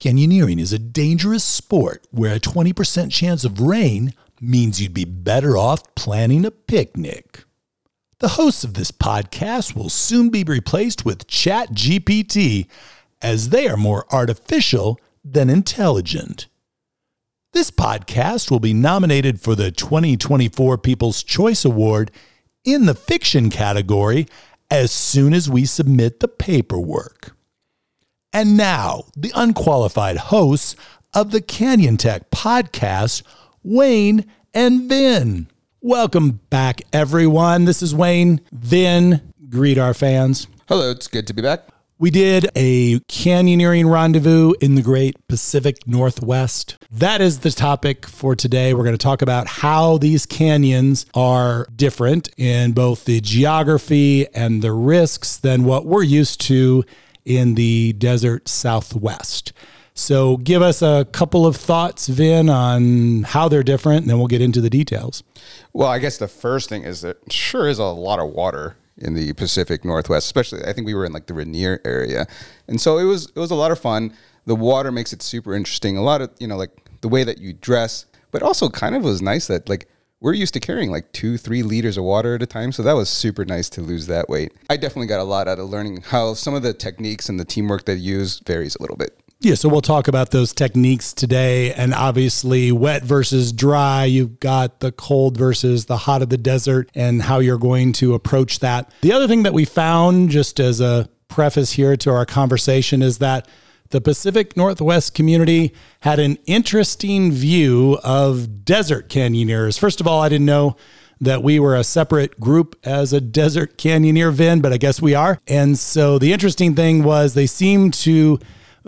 Canyoneering is a dangerous sport where a 20% chance of rain means you'd be better off planning a picnic. The hosts of this podcast will soon be replaced with ChatGPT as they are more artificial than intelligent. This podcast will be nominated for the 2024 People's Choice Award in the fiction category as soon as we submit the paperwork. And now, the unqualified hosts of the Canyon Tech podcast, Wayne and Vin. Welcome back, everyone. This is Wayne. Vin, greet our fans. Hello, it's good to be back. We did a canyoneering rendezvous in the great Pacific Northwest. That is the topic for today. We're going to talk about how these canyons are different in both the geography and the risks than what we're used to in the desert southwest. So, give us a couple of thoughts, Vin, on how they're different, and then we'll get into the details. Well, I guess the first thing is that sure is a lot of water in the Pacific Northwest, especially I think we were in like the Rainier area. And so it was it was a lot of fun. The water makes it super interesting. A lot of, you know, like the way that you dress, but also kind of was nice that like we're used to carrying like two, three liters of water at a time. So that was super nice to lose that weight. I definitely got a lot out of learning how some of the techniques and the teamwork they use varies a little bit. Yeah, so we'll talk about those techniques today. And obviously, wet versus dry. You've got the cold versus the hot of the desert and how you're going to approach that. The other thing that we found, just as a preface here to our conversation, is that the Pacific Northwest community had an interesting view of desert canyoneers. First of all, I didn't know that we were a separate group as a desert canyoneer, Vin, but I guess we are. And so the interesting thing was they seemed to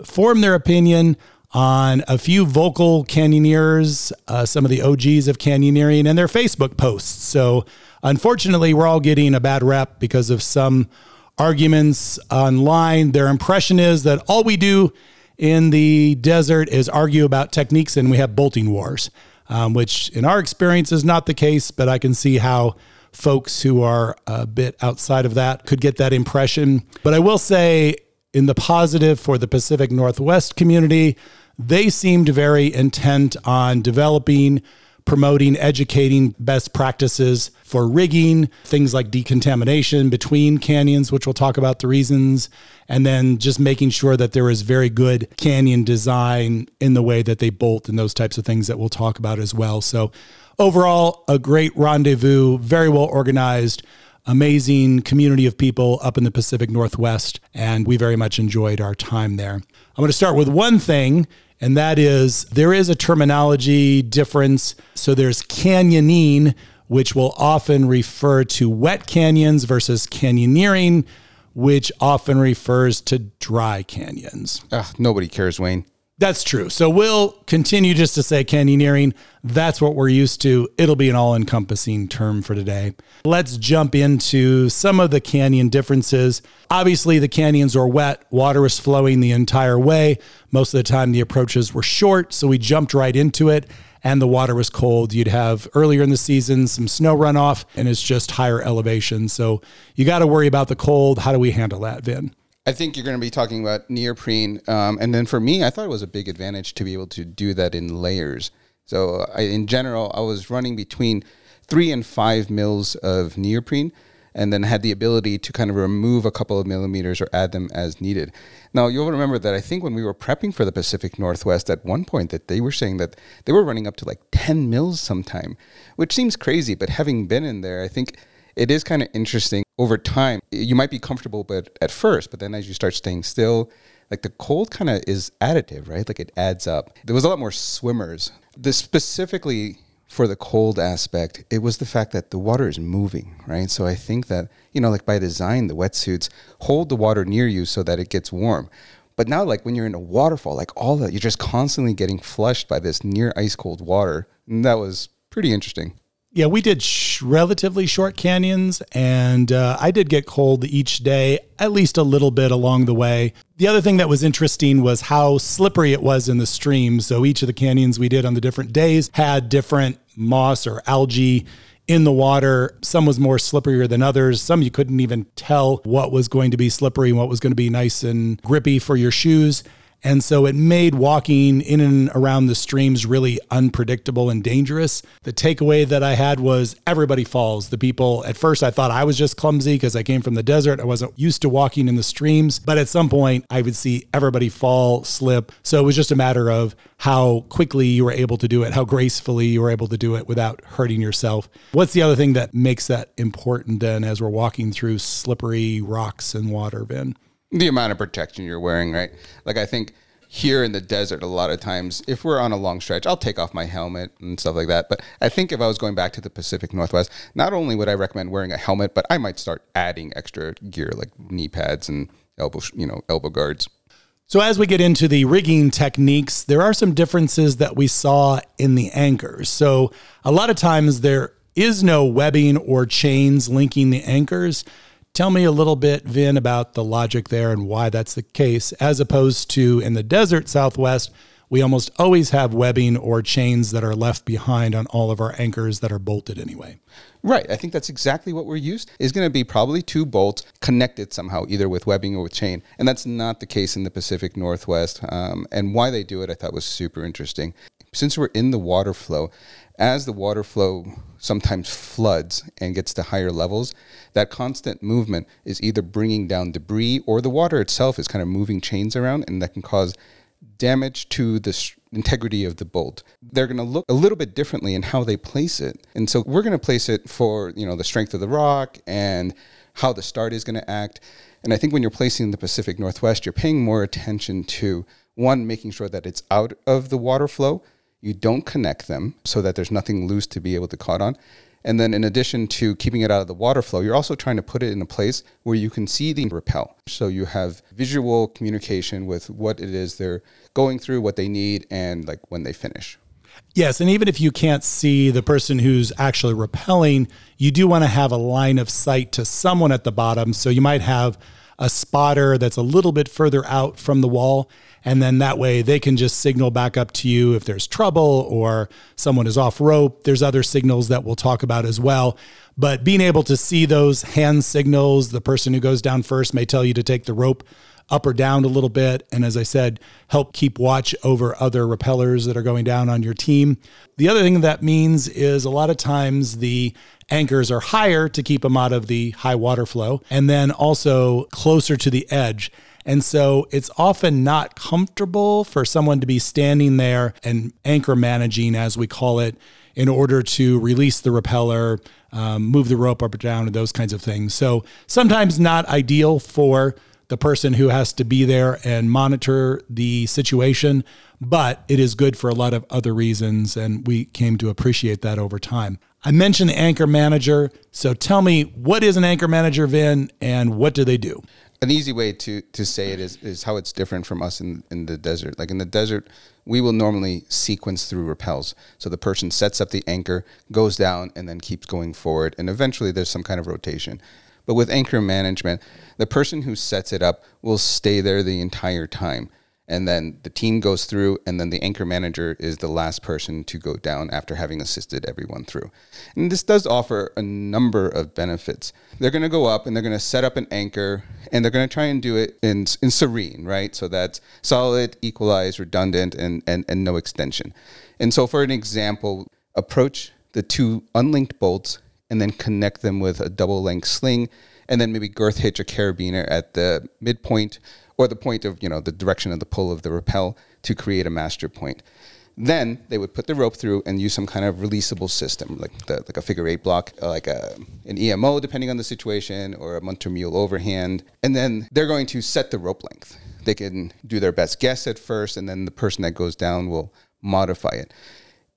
form their opinion on a few vocal canyoneers, uh, some of the OGs of canyoneering, and their Facebook posts. So unfortunately, we're all getting a bad rep because of some arguments online. Their impression is that all we do in the desert is argue about techniques and we have bolting wars, um, which in our experience is not the case, but I can see how folks who are a bit outside of that could get that impression. But I will say, in the positive for the Pacific Northwest community, they seemed very intent on developing promoting, educating best practices for rigging, things like decontamination between canyons, which we'll talk about the reasons, and then just making sure that there is very good canyon design in the way that they bolt and those types of things that we'll talk about as well. So, overall, a great rendezvous, very well organized. Amazing community of people up in the Pacific Northwest, and we very much enjoyed our time there. I'm going to start with one thing and that is there is a terminology difference. So there's canyoning, which will often refer to wet canyons versus canyoneering, which often refers to dry canyons. Ugh, nobody cares, Wayne. That's true. So we'll continue just to say canyoneering. That's what we're used to. It'll be an all encompassing term for today. Let's jump into some of the canyon differences. Obviously, the canyons are wet, water was flowing the entire way. Most of the time, the approaches were short, so we jumped right into it. And the water was cold. You'd have earlier in the season some snow runoff, and it's just higher elevation. So you got to worry about the cold. How do we handle that, Vin? I think you're going to be talking about neoprene. Um, and then for me, I thought it was a big advantage to be able to do that in layers. So I, in general, I was running between three and five mils of neoprene and then had the ability to kind of remove a couple of millimeters or add them as needed. Now you'll remember that I think when we were prepping for the Pacific Northwest at one point that they were saying that they were running up to like 10 mils sometime, which seems crazy, but having been in there, I think it is kind of interesting over time. You might be comfortable, but at first, but then as you start staying still, like the cold kind of is additive, right? Like it adds up. There was a lot more swimmers. This specifically for the cold aspect, it was the fact that the water is moving, right? So I think that, you know, like by design, the wetsuits hold the water near you so that it gets warm. But now, like when you're in a waterfall, like all that, you're just constantly getting flushed by this near ice cold water. And that was pretty interesting. Yeah, we did sh- relatively short canyons, and uh, I did get cold each day, at least a little bit along the way. The other thing that was interesting was how slippery it was in the stream. So each of the canyons we did on the different days had different moss or algae in the water. Some was more slipperier than others. Some you couldn't even tell what was going to be slippery and what was going to be nice and grippy for your shoes. And so it made walking in and around the streams really unpredictable and dangerous. The takeaway that I had was everybody falls. The people, at first, I thought I was just clumsy because I came from the desert. I wasn't used to walking in the streams. But at some point, I would see everybody fall, slip. So it was just a matter of how quickly you were able to do it, how gracefully you were able to do it without hurting yourself. What's the other thing that makes that important then as we're walking through slippery rocks and water, Vin? The amount of protection you're wearing, right? Like I think here in the desert, a lot of times, if we're on a long stretch, I'll take off my helmet and stuff like that. But I think if I was going back to the Pacific Northwest, not only would I recommend wearing a helmet, but I might start adding extra gear like knee pads and elbow, you know, elbow guards. So, as we get into the rigging techniques, there are some differences that we saw in the anchors. So, a lot of times there is no webbing or chains linking the anchors. Tell me a little bit, Vin, about the logic there and why that's the case, as opposed to in the desert Southwest, we almost always have webbing or chains that are left behind on all of our anchors that are bolted anyway. Right. I think that's exactly what we're used. Is going to be probably two bolts connected somehow, either with webbing or with chain, and that's not the case in the Pacific Northwest. Um, and why they do it, I thought was super interesting. Since we're in the water flow, as the water flow sometimes floods and gets to higher levels, that constant movement is either bringing down debris or the water itself is kind of moving chains around, and that can cause damage to the integrity of the bolt. They're going to look a little bit differently in how they place it. And so we're going to place it for, you know, the strength of the rock and how the start is going to act. And I think when you're placing in the Pacific Northwest, you're paying more attention to one, making sure that it's out of the water flow you don't connect them so that there's nothing loose to be able to caught on. And then, in addition to keeping it out of the water flow, you're also trying to put it in a place where you can see the rappel. So you have visual communication with what it is they're going through, what they need, and like when they finish. Yes, and even if you can't see the person who's actually rappelling, you do want to have a line of sight to someone at the bottom. So you might have a spotter that's a little bit further out from the wall. And then that way they can just signal back up to you if there's trouble or someone is off rope. There's other signals that we'll talk about as well. But being able to see those hand signals, the person who goes down first may tell you to take the rope up or down a little bit. And as I said, help keep watch over other rappellers that are going down on your team. The other thing that means is a lot of times the anchors are higher to keep them out of the high water flow and then also closer to the edge. And so it's often not comfortable for someone to be standing there and anchor managing, as we call it, in order to release the rappeller, um, move the rope up or down, and those kinds of things. So sometimes not ideal for the person who has to be there and monitor the situation, but it is good for a lot of other reasons. And we came to appreciate that over time. I mentioned the anchor manager. So tell me, what is an anchor manager, Vin, and what do they do? An easy way to, to say it is, is how it's different from us in, in the desert. Like in the desert, we will normally sequence through rappels. So the person sets up the anchor, goes down, and then keeps going forward. And eventually there's some kind of rotation. But with anchor management, the person who sets it up will stay there the entire time. And then the team goes through and then the anchor manager is the last person to go down after having assisted everyone through. And this does offer a number of benefits. They're going to go up and they're going to set up an anchor and they're going to try and do it in, in serene right? So that's solid equalized redundant and, and, and no extension. And so for an example approach the two unlinked bolts and then connect them with a double length sling and then maybe girth hitch a carabiner at the midpoint or the point of you know the direction of the pull of the rappel to create a master point. Then they would put the rope through and use some kind of releasable system, like the, like a figure eight block, uh, like a, an EMO, depending on the situation, or a Munter mule overhand. And then they're going to set the rope length. They can do their best guess at first, and then the person that goes down will modify it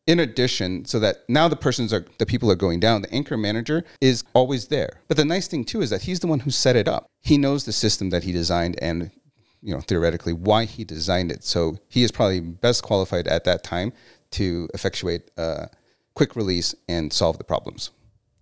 in addition, so that now the persons are the people are going down, the anchor manager is always there. But the nice thing too is that he's the one who set it up. He knows the system that he designed and you know theoretically why he designed it. So he is probably best qualified at that time to effectuate a quick release and solve the problems.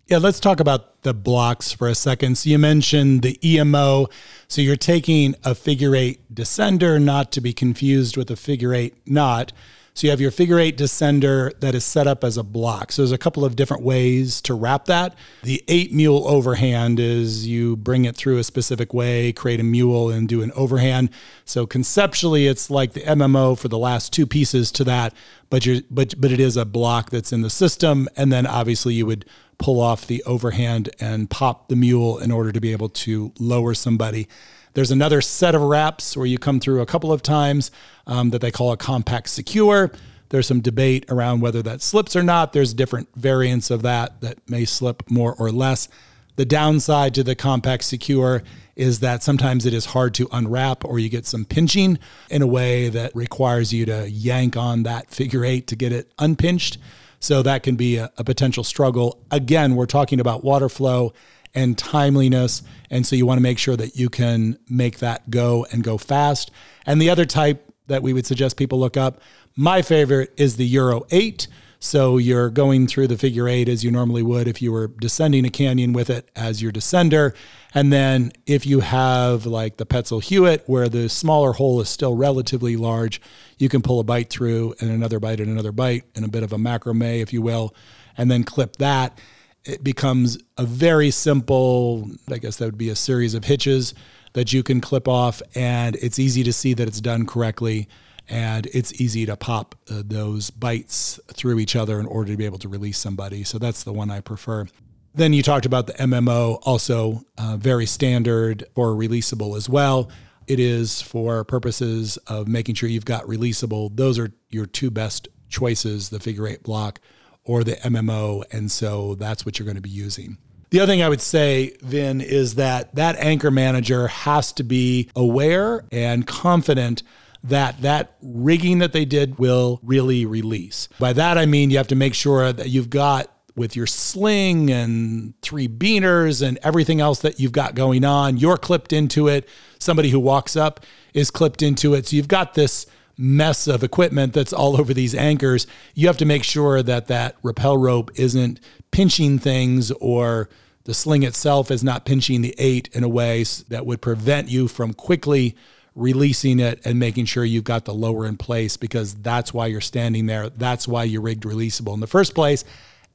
Yeah, let's talk about the blocks for a second. So you mentioned the EMO. So you're taking a figure eight descender, not to be confused with a figure eight knot. So you have your figure eight descender that is set up as a block. So there's a couple of different ways to wrap that. The eight mule overhand is you bring it through a specific way, create a mule, and do an overhand. So conceptually, it's like the MMO for the last two pieces to that, but you're but but it is a block that's in the system, and then obviously you would pull off the overhand and pop the mule in order to be able to lower somebody. There's another set of wraps where you come through a couple of times um, that they call a compact secure. There's some debate around whether that slips or not. There's different variants of that that may slip more or less. The downside to the compact secure is that sometimes it is hard to unwrap or you get some pinching in a way that requires you to yank on that figure eight to get it unpinched. So that can be a, a potential struggle. Again, we're talking about water flow and timeliness. And so you want to make sure that you can make that go and go fast. And the other type that we would suggest people look up, my favorite is the Euro 8. So you're going through the figure eight as you normally would if you were descending a canyon with it as your descender. And then if you have like the Petzl Huit, where the smaller hole is still relatively large, you can pull a bite through and another bite and another bite and a bit of a macrame, if you will, and then clip that it becomes a very simple, I guess that would be a series of hitches that you can clip off, and it's easy to see that it's done correctly. And it's easy to pop uh, those bites through each other in order to be able to release somebody. So that's the one I prefer. Then you talked about the MMO, also uh, very standard or releasable as well. It is for purposes of making sure you've got releasable. Those are your two best choices the figure eight block or the MMO. And so that's what you're going to be using. The other thing I would say, Vin, is that that anchor manager has to be aware and confident that that rigging that they did will really release. By that, I mean you have to make sure that you've got with your sling and three beaners and everything else that you've got going on, you're clipped into it. Somebody who walks up is clipped into it. So you've got this mess of equipment that's all over these anchors, you have to make sure that that rappel rope isn't pinching things or the sling itself is not pinching the eight in a way that would prevent you from quickly releasing it and making sure you've got the lower in place because that's why you're standing there. That's why you rigged releasable in the first place.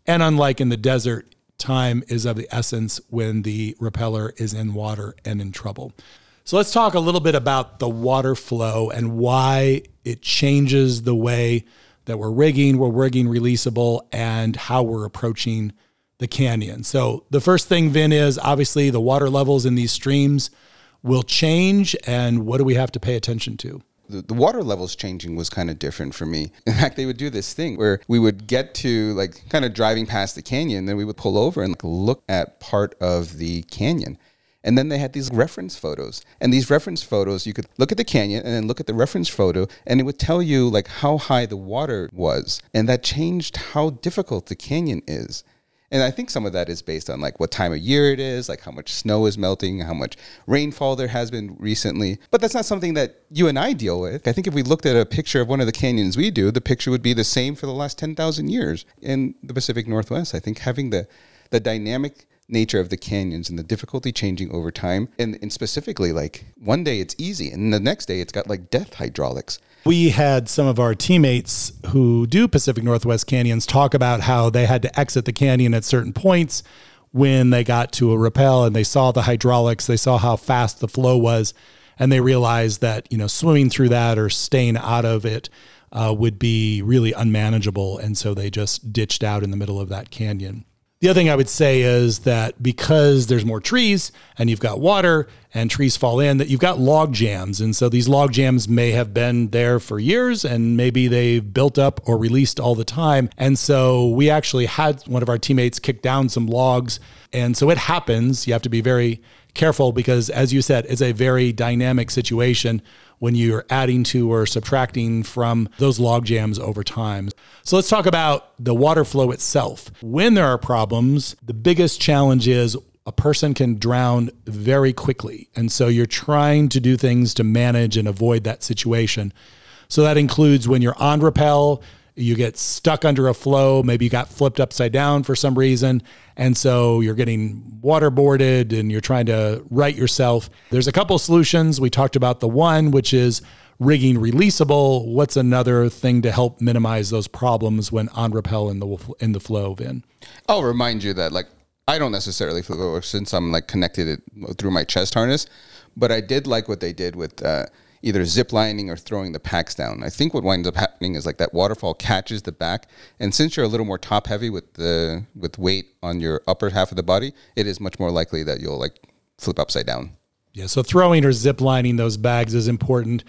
And unlike in the desert, time is of the essence when the rappeller is in water and in trouble. So let's talk a little bit about the water flow and why it changes the way that we're rigging, we're rigging releasable, and how we're approaching the canyon. So the first thing, Vin, is obviously the water levels in these streams will change, and what do we have to pay attention to? the, the water levels changing was kind of different for me. In fact, they would do this thing where we would get to like kind of driving past the canyon, then we would pull over and like, look at part of the canyon. And then they had these reference photos. And these reference photos, you could look at the canyon and then look at the reference photo, and it would tell you like how high the water was. And that changed how difficult the canyon is. And I think some of that is based on like what time of year it is, like how much snow is melting, how much rainfall there has been recently. But that's not something that you and I deal with. I think if we looked at a picture of one of the canyons we do, the picture would be the same for the last 10,000 years in the Pacific Northwest. I think having the the dynamic nature of the canyons and the difficulty changing over time. And, and specifically, like one day it's easy, and the next day it's got like death hydraulics. We had some of our teammates who do Pacific Northwest canyons talk about how they had to exit the canyon at certain points when they got to a rappel and they saw the hydraulics, they saw how fast the flow was, and they realized that, you know, swimming through that or staying out of it uh, would be really unmanageable. And so they just ditched out in the middle of that canyon. The other thing I would say is that because there's more trees and you've got water and trees fall in, that you've got log jams. And so these log jams may have been there for years and maybe they've built up or released all the time. And so we actually had one of our teammates kick down some logs. And so it happens. You have to be very careful because, as you said, it's a very dynamic situation when you're adding to or subtracting from those log jams over time. So let's talk about the water flow itself. When there are problems, the biggest challenge is a person can drown very quickly. And so you're trying to do things to manage and avoid that situation. So that includes when you're on rappel, you get stuck under a flow, maybe you got flipped upside down for some reason, and so you're getting waterboarded and you're trying to right yourself. There's a couple solutions. We talked about the one, which is rigging releasable, what's another thing to help minimize those problems when on rappel in the in the flow, Vin? I'll remind you that like I don't necessarily since I'm like connected it through my chest harness, but I did like what they did with uh, either zip lining or throwing the packs down. I think what winds up happening is like that waterfall catches the back, and since you're a little more top heavy with the with weight on your upper half of the body, it is much more likely that you'll like flip upside down. Yeah, so throwing or zip lining those bags is important.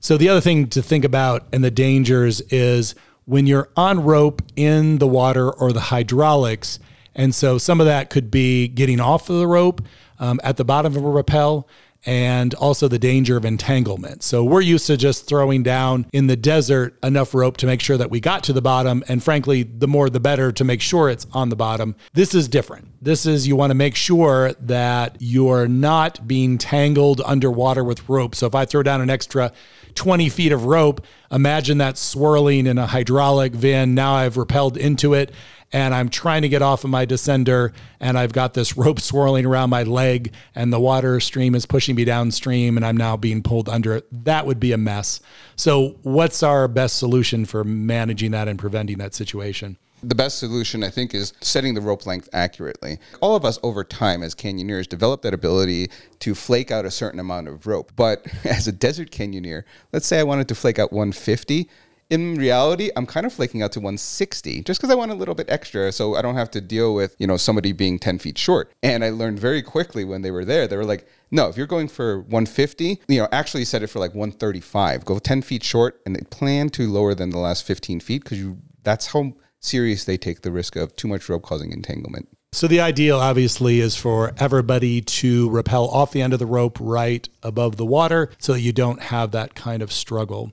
So the other thing to think about and the dangers is when you're on rope in the water or the hydraulics and so some of that could be getting off of the rope um, at the bottom of a rappel and also the danger of entanglement. So we're used to just throwing down in the desert enough rope to make sure that we got to the bottom. And frankly, the more the better to make sure it's on the bottom. This is different. This is you want to make sure that you're not being tangled underwater with rope. So if I throw down an extra 20 feet of rope, imagine that swirling in a hydraulic Vin. Now I've repelled into it and I'm trying to get off of my descender and I've got this rope swirling around my leg and the water stream is pushing me downstream and I'm now being pulled under it. That would be a mess. So, what's our best solution for managing that and preventing that situation? The best solution, I think, is setting the rope length accurately. All of us over time as canyoneers develop that ability to flake out a certain amount of rope. But as a desert canyoneer, let's say I wanted to flake out 150, in reality, I'm kind of flaking out to 160 just because I want a little bit extra so I don't have to deal with, you know, somebody being 10 feet short. And I learned very quickly when they were there, they were like, no, if you're going for 150, you know, actually set it for like 135. Go 10 feet short and plan to lower than the last 15 feet because you that's how serious they take the risk of too much rope causing entanglement. So the ideal obviously is for everybody to rappel off the end of the rope right above the water so that you don't have that kind of struggle.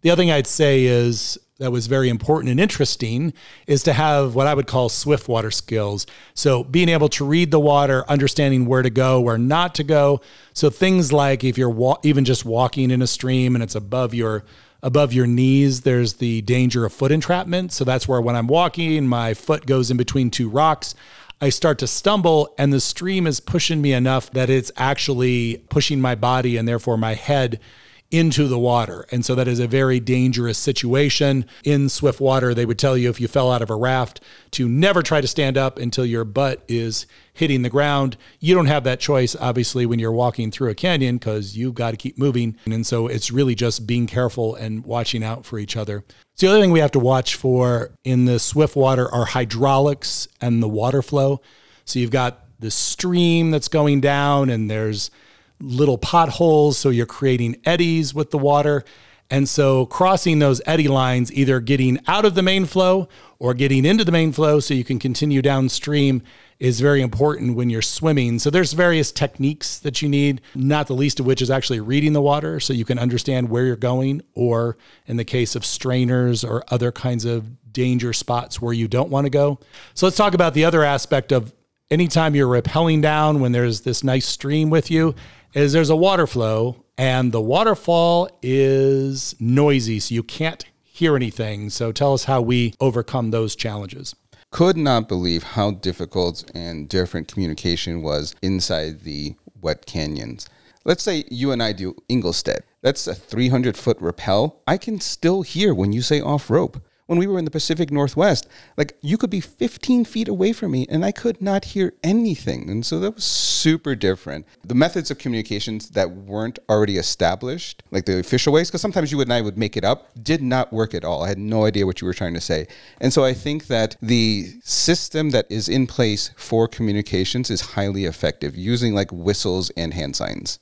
The other thing I'd say is that was very important and interesting is to have what I would call swift water skills. So being able to read the water, understanding where to go, where not to go. So things like if you're wa- even just walking in a stream and it's above your above your knees, there's the danger of foot entrapment. So that's where when I'm walking, my foot goes in between two rocks. I start to stumble and the stream is pushing me enough that it's actually pushing my body and therefore my head into the water. And so that is a very dangerous situation. In swift water, they would tell you if you fell out of a raft to never try to stand up until your butt is hitting the ground. You don't have that choice, obviously, when you're walking through a canyon because you've got to keep moving. And so it's really just being careful and watching out for each other. So the other thing we have to watch for in the swift water are hydraulics and the water flow. So you've got the stream that's going down and there's little potholes, so you're creating eddies with the water. And so crossing those eddy lines, either getting out of the main flow or getting into the main flow so you can continue downstream is very important when you're swimming. So there's various techniques that you need, not the least of which is actually reading the water so you can understand where you're going or in the case of strainers or other kinds of danger spots where you don't want to go. So let's talk about the other aspect of anytime you're rappelling down when there's this nice stream with you is there's a water flow and the waterfall is noisy, so you can't hear anything. So tell us how we overcome those challenges. Could not believe how difficult and different communication was inside the wet canyons. Let's say you and I do Englestead. That's a 300 foot rappel. I can still hear when you say off rope when we were in the Pacific Northwest, like you could be 15 feet away from me and I could not hear anything. And so that was super different. The methods of communications that weren't already established, like the official ways, because sometimes you and I would make it up, did not work at all. I had no idea what you were trying to say. And so I think that the system that is in place for communications is highly effective using like whistles and hand signs.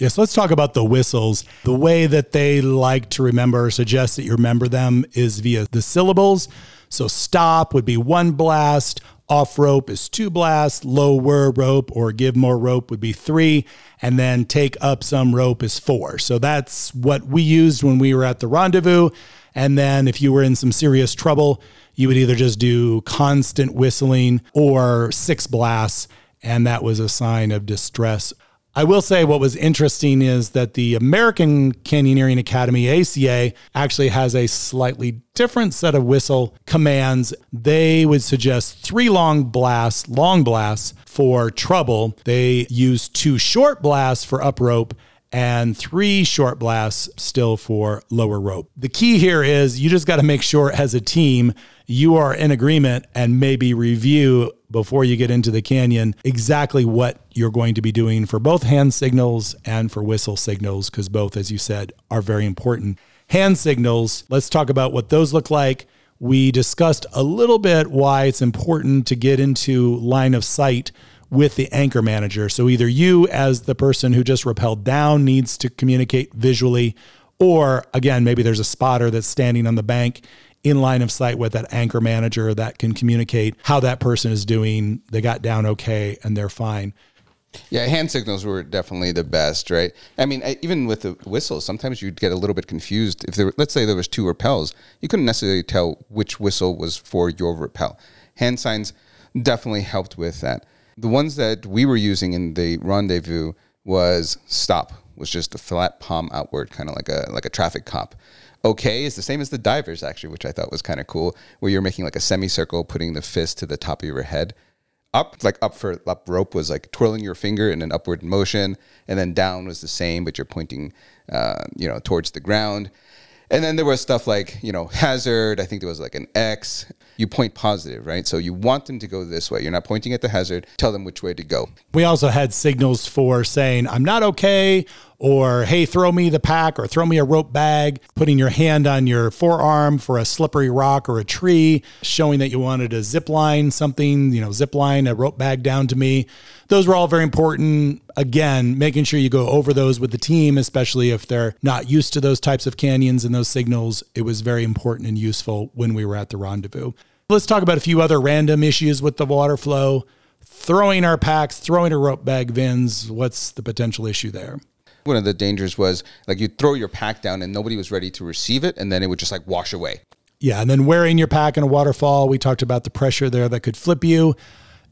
Yes, let's talk about the whistles. The way that they like to remember or suggest that you remember them is via the syllables. So stop would be one blast, off rope is two blasts, lower rope or give more rope would be three, and then take up some rope is four. So that's what we used when we were at the rendezvous. And then if you were in some serious trouble, you would either just do constant whistling or six blasts, and that was a sign of distress I will say what was interesting is that the American Canyoneering Academy, ACA, actually has a slightly different set of whistle commands. They would suggest three long blasts, long blasts for trouble. They use two short blasts for up rope and three short blasts still for lower rope. The key here is you just got to make sure as a team you are in agreement and maybe review before you get into the canyon exactly what you're going to be doing for both hand signals and for whistle signals, because both, as you said, are very important. Hand signals, let's talk about what those look like. We discussed a little bit why it's important to get into line of sight with the anchor manager. So either you, as the person who just rappelled down, needs to communicate visually, or again, maybe there's a spotter that's standing on the bank in line of sight with that anchor manager that can communicate how that person is doing. They got down okay and they're fine. Yeah, hand signals were definitely the best, right? I mean, even with the whistles, sometimes you'd get a little bit confused. If there, were, let's say there was two rappels, you couldn't necessarily tell which whistle was for your rappel. Hand signs definitely helped with that. The ones that we were using in the rendezvous was stop, was just a flat palm outward, kind of like a like a traffic cop okay is the same as the divers actually, which I thought was kind of cool, where you're making like a semicircle, putting the fist to the top of your head. Up, like up for up rope was like twirling your finger in an upward motion, and then down was the same, but you're pointing, uh, you know, towards the ground. And then there was stuff like, you know, hazard. I think there was like an X. You point positive, right? So you want them to go this way. You're not pointing at the hazard. Tell them which way to go. We also had signals for saying, I'm not okay, or hey, throw me the pack, or throw me a rope bag, putting your hand on your forearm for a slippery rock or a tree, showing that you wanted to zip line something, you know, zip line a rope bag down to me. Those were all very important. Again, making sure you go over those with the team, especially if they're not used to those types of canyons and those signals. It was very important and useful when we were at the rendezvous. Let's talk about a few other random issues with the water flow. Throwing our packs, throwing our rope bag vins, what's the potential issue there? One of the dangers was like you throw your pack down and nobody was ready to receive it, and then it would just like wash away. Yeah, and then wearing your pack in a waterfall, we talked about the pressure there that could flip you.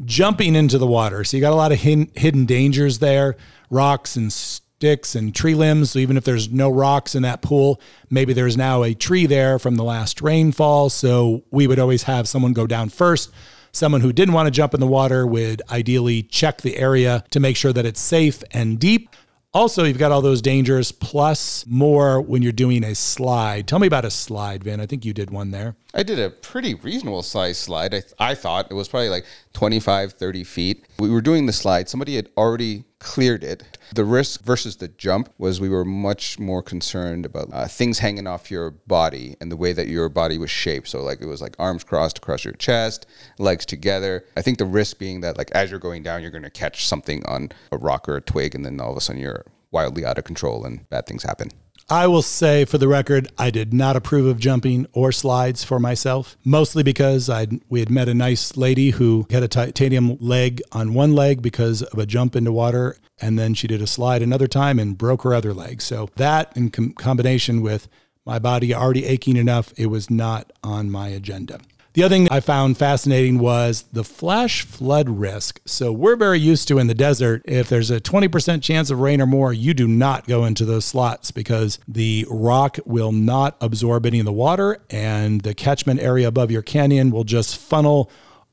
Jumping into the water. So you got a lot of hidden, hidden dangers there, rocks and sticks and tree limbs. So even if there's no rocks in that pool, maybe there's now a tree there from the last rainfall. So we would always have someone go down first. Someone who didn't want to jump in the water would ideally check the area to make sure that it's safe and deep. Also, you've got all those dangers plus more when you're doing a slide. Tell me about a slide, Van. I think you did one there. I did a pretty reasonable size slide. I, I thought it was probably like 25, 30 feet. We were doing the slide. Somebody had already cleared it. The risk versus the jump was we were much more concerned about uh, things hanging off your body and the way that your body was shaped. So, like, it was like arms crossed across your chest, legs together. I think the risk being that, like, as you're going down, you're going to catch something on a rock or a twig, and then all of a sudden you're wildly out of control and bad things happen. I will say for the record, I did not approve of jumping or slides for myself, mostly because I we had met a nice lady who had a titanium leg on one leg because of a jump into water, and then she did a slide another time and broke her other leg. So that in com- combination with my body already aching enough, it was not on my agenda. The other thing I found fascinating was the flash flood risk. So we're very used to in the desert, if there's a 20% chance of rain or more, you do not go into those slots because the rock will not absorb any of the water and the catchment area above your canyon will just funnel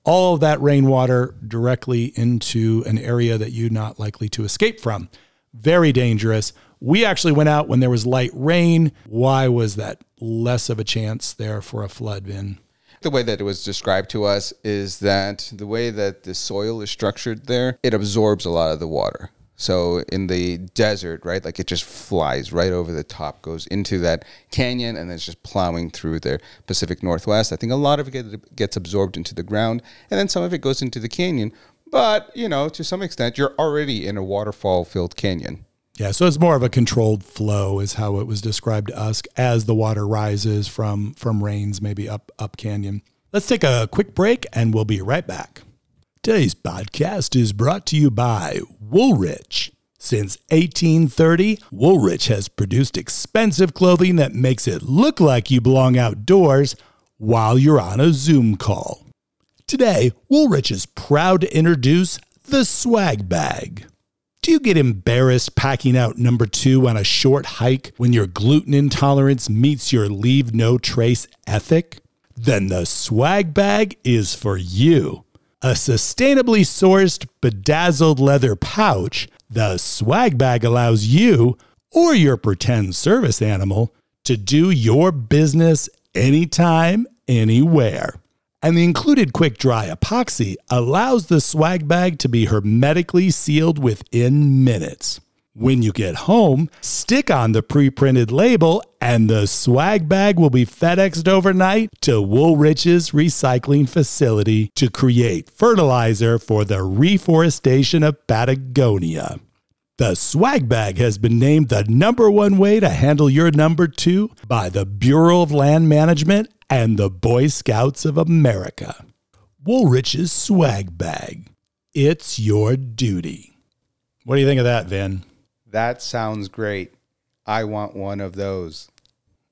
all of that rainwater directly into an area that you're not likely to escape from. Very dangerous. We actually went out when there was light rain. Why was that less of a chance there for a flood, Vin? The way that it was described to us is that the way that the soil is structured there, it absorbs a lot of the water. So in the desert, right, like it just flies right over the top, goes into that canyon, and then it's just plowing through the Pacific Northwest. I think a lot of it gets absorbed into the ground, and then some of it goes into the canyon. But you know, to some extent, you're already in a waterfall-filled canyon. Yeah, so it's more of a controlled flow, is how it was described to us as the water rises from from rains, maybe up up canyon. Let's take a quick break, and we'll be right back. Today's podcast is brought to you by Woolrich. Since 1830, Woolrich has produced expensive clothing that makes it look like you belong outdoors while you're on a Zoom call. Today, Woolrich is proud to introduce the swag bag. Do you get embarrassed packing out number two on a short hike when your gluten intolerance meets your leave no trace ethic? Then the swag bag is for you. A sustainably sourced, bedazzled leather pouch, the swag bag allows you, or your pretend service animal to do your business anytime, anywhere. And the included quick dry epoxy allows the swag bag to be hermetically sealed within minutes. When you get home, stick on the pre printed label, and the swag bag will be FedExed overnight to Woolrich's recycling facility to create fertilizer for the reforestation of Patagonia. The swag bag has been named the number one way to handle your number two by the Bureau of Land Management and the Boy Scouts of America. Woolrich's swag bag. It's your duty. What do you think of that, Vin? That sounds great. I want one of those.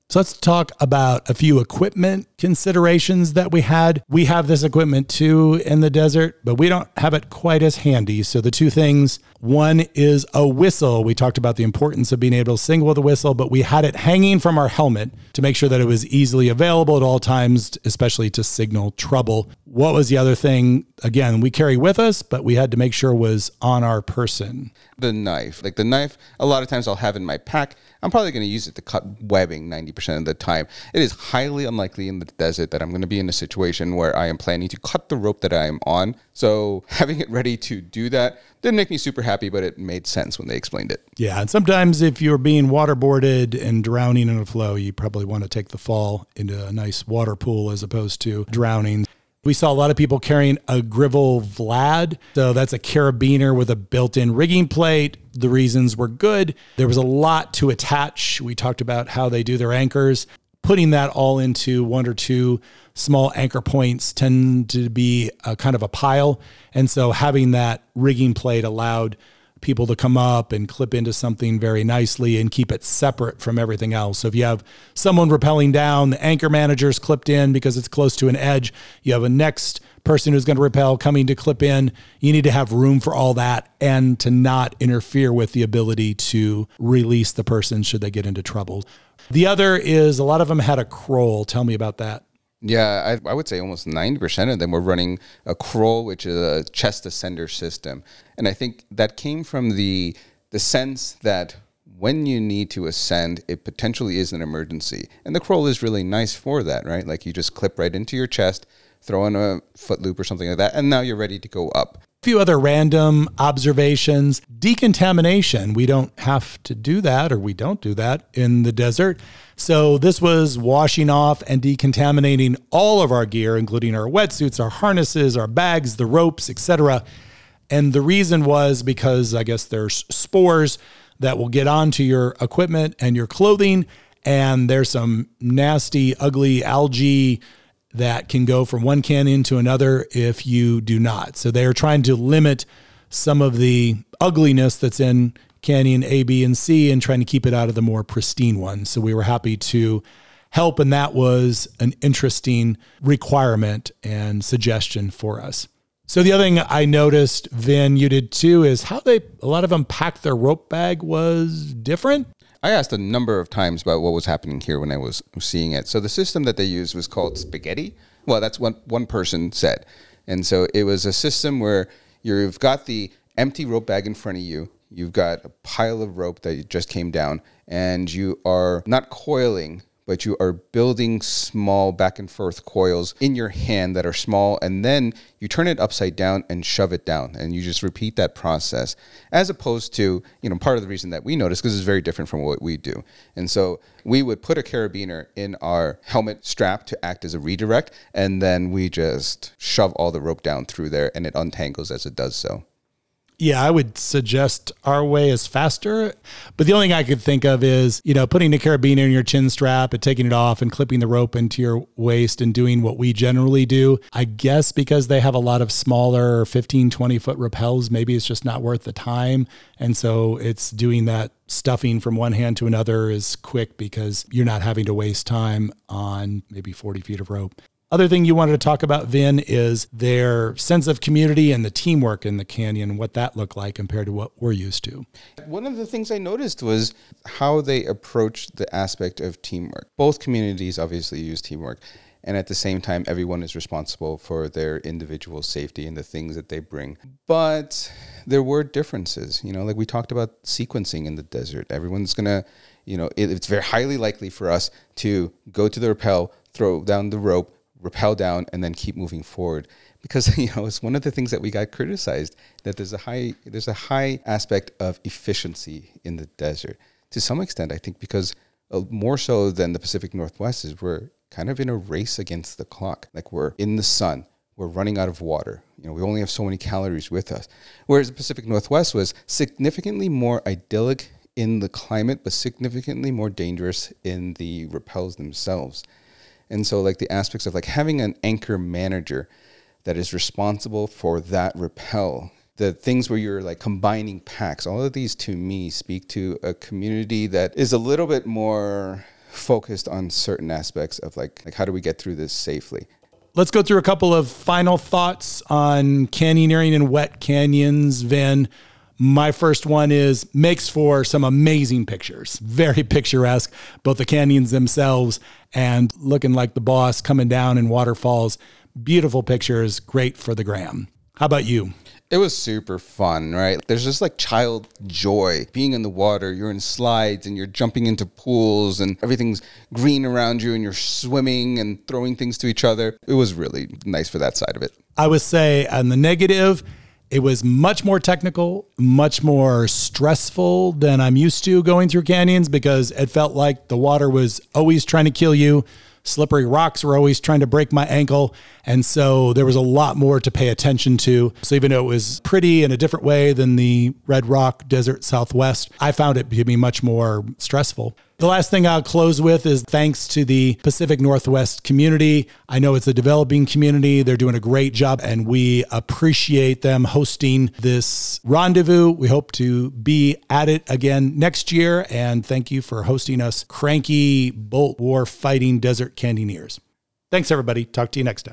So let's talk about a few equipment considerations that we had. We have this equipment too in the desert, but we don't have it quite as handy. So the two things one is a whistle. We talked about the importance of being able to sing with a whistle, but we had it hanging from our helmet to make sure that it was easily available at all times, especially to signal trouble. What was the other thing? Again, we carry with us, but we had to make sure was on our person. The knife. Like the knife, a lot of times I'll have in my pack. I'm probably going to use it to cut webbing 90% of the time. It is highly unlikely in the desert that I'm going to be in a situation where I am planning to cut the rope that I am on. So having it ready to do that didn't make me super happy, but it made sense when they explained it. Yeah, and sometimes if you're being waterboarded and drowning in a flow, you probably want to take the fall into a nice water pool as opposed to drowning. We saw a lot of people carrying a Grivel Vlad. So that's a carabiner with a built in rigging plate. The reasons were good. There was a lot to attach. We talked about how they do their anchors. Putting that all into one or two small anchor points tend to be a kind of a pile. And so having that rigging plate allowed people to come up and clip into something very nicely and keep it separate from everything else. So if you have someone rappelling down, the anchor manager's clipped in because it's close to an edge. You have a next person who's going to rappel coming to clip in. You need to have room for all that and to not interfere with the ability to release the person should they get into trouble. The other is a lot of them had a Croll. Tell me about that. Yeah, I, I, would say almost 90% of them were running a Croll, which is a chest ascender system. And I think that came from the, the sense that when you need to ascend, it potentially is an emergency. And the Croll is really nice for that, right? Like you just clip right into your chest, throw in a foot loop or something like that, and now you're ready to go up. Few other random observations. Decontamination. We don't have to do that, or we don't do that in the desert. So this was washing off and decontaminating all of our gear, including our wetsuits, our harnesses, our bags, the ropes, etc. And the reason was because I guess there's spores that will get onto your equipment and your clothing, and there's some nasty, ugly algae that can go from one canyon to another if you do not. So they are trying to limit some of the ugliness that's in canyon A, B, and C and trying to keep it out of the more pristine ones. So we were happy to help, and that was an interesting requirement and suggestion for us. So the other thing I noticed, Vin, you did too, is how they a lot of them packed their rope bag was different. I asked a number of times about what was happening here when I was seeing it. So the system that they used was called spaghetti. Well, that's what one person said. And so it was a system where you've got the empty rope bag in front of you. You've got a pile of rope that just came down, and you are not coiling but you are building small back and forth coils in your hand that are small, and then you turn it upside down and shove it down, and you just repeat that process. As opposed to, you know, part of the reason that we notice because it's very different from what we do, and so we would put a carabiner in our helmet strap to act as a redirect, and then we just shove all the rope down through there, and it untangles as it does so. Yeah, I would suggest our way is faster. But the only thing I could think of is, you know, putting a carabiner in your chin strap and taking it off and clipping the rope into your waist and doing what we generally do. I guess because they have a lot of smaller 15, 20 foot rappels, maybe it's just not worth the time. And so it's doing that stuffing from one hand to another is quick because you're not having to waste time on maybe 40 feet of rope. Other thing you wanted to talk about, Vin, is their sense of community and the teamwork in the canyon, what that looked like compared to what we're used to. One of the things I noticed was how they approached the aspect of teamwork. Both communities obviously use teamwork. And at the same time, everyone is responsible for their individual safety and the things that they bring. But there were differences, you know, like we talked about sequencing in the desert. Everyone's going to, you know, it, it's very highly likely for us to go to the rappel, throw down the rope, rappel down and then keep moving forward. Because you know it's one of the things that we got criticized that there's a high there's a high aspect of efficiency in the desert to some extent i think because uh, more so than the pacific northwest is we're kind of in a race against the clock. Like we're in the sun we're running out of water you know we only have so many calories with us. Whereas the pacific northwest was significantly more idyllic in the climate but significantly more dangerous in the rappels themselves and so like the aspects of like having an anchor manager that is responsible for that rappel the things where you're like combining packs all of these to me speak to a community that is a little bit more focused on certain aspects of like like how do we get through this safely? Let's go through a couple of final thoughts on canyoneering and wet canyons vin. My first one is makes for some amazing pictures, very picturesque, both the canyons themselves and looking like the boss coming down in waterfalls. Beautiful pictures, great for the gram. How about you? It was super fun, right? There's just like child joy being in the water. You're in slides and you're jumping into pools and everything's green around you and you're swimming and throwing things to each other. It was really nice for that side of it. I would say on the negative, it was much more technical, much more stressful than I'm used to going through canyons because it felt like the water was always trying to kill you. Slippery rocks were always trying to break my ankle. And so there was a lot more to pay attention to. So even though it was pretty in a different way than the Red Rock Desert Southwest, I found it to be much more stressful. The last thing I'll close with is thanks to the Pacific Northwest community. I know it's a developing community. They're doing a great job, and we appreciate them hosting this rendezvous. We hope to be at it again next year. And thank you for hosting us, cranky, bolt war fighting desert canyoneers. Thanks, everybody. Talk to you next time.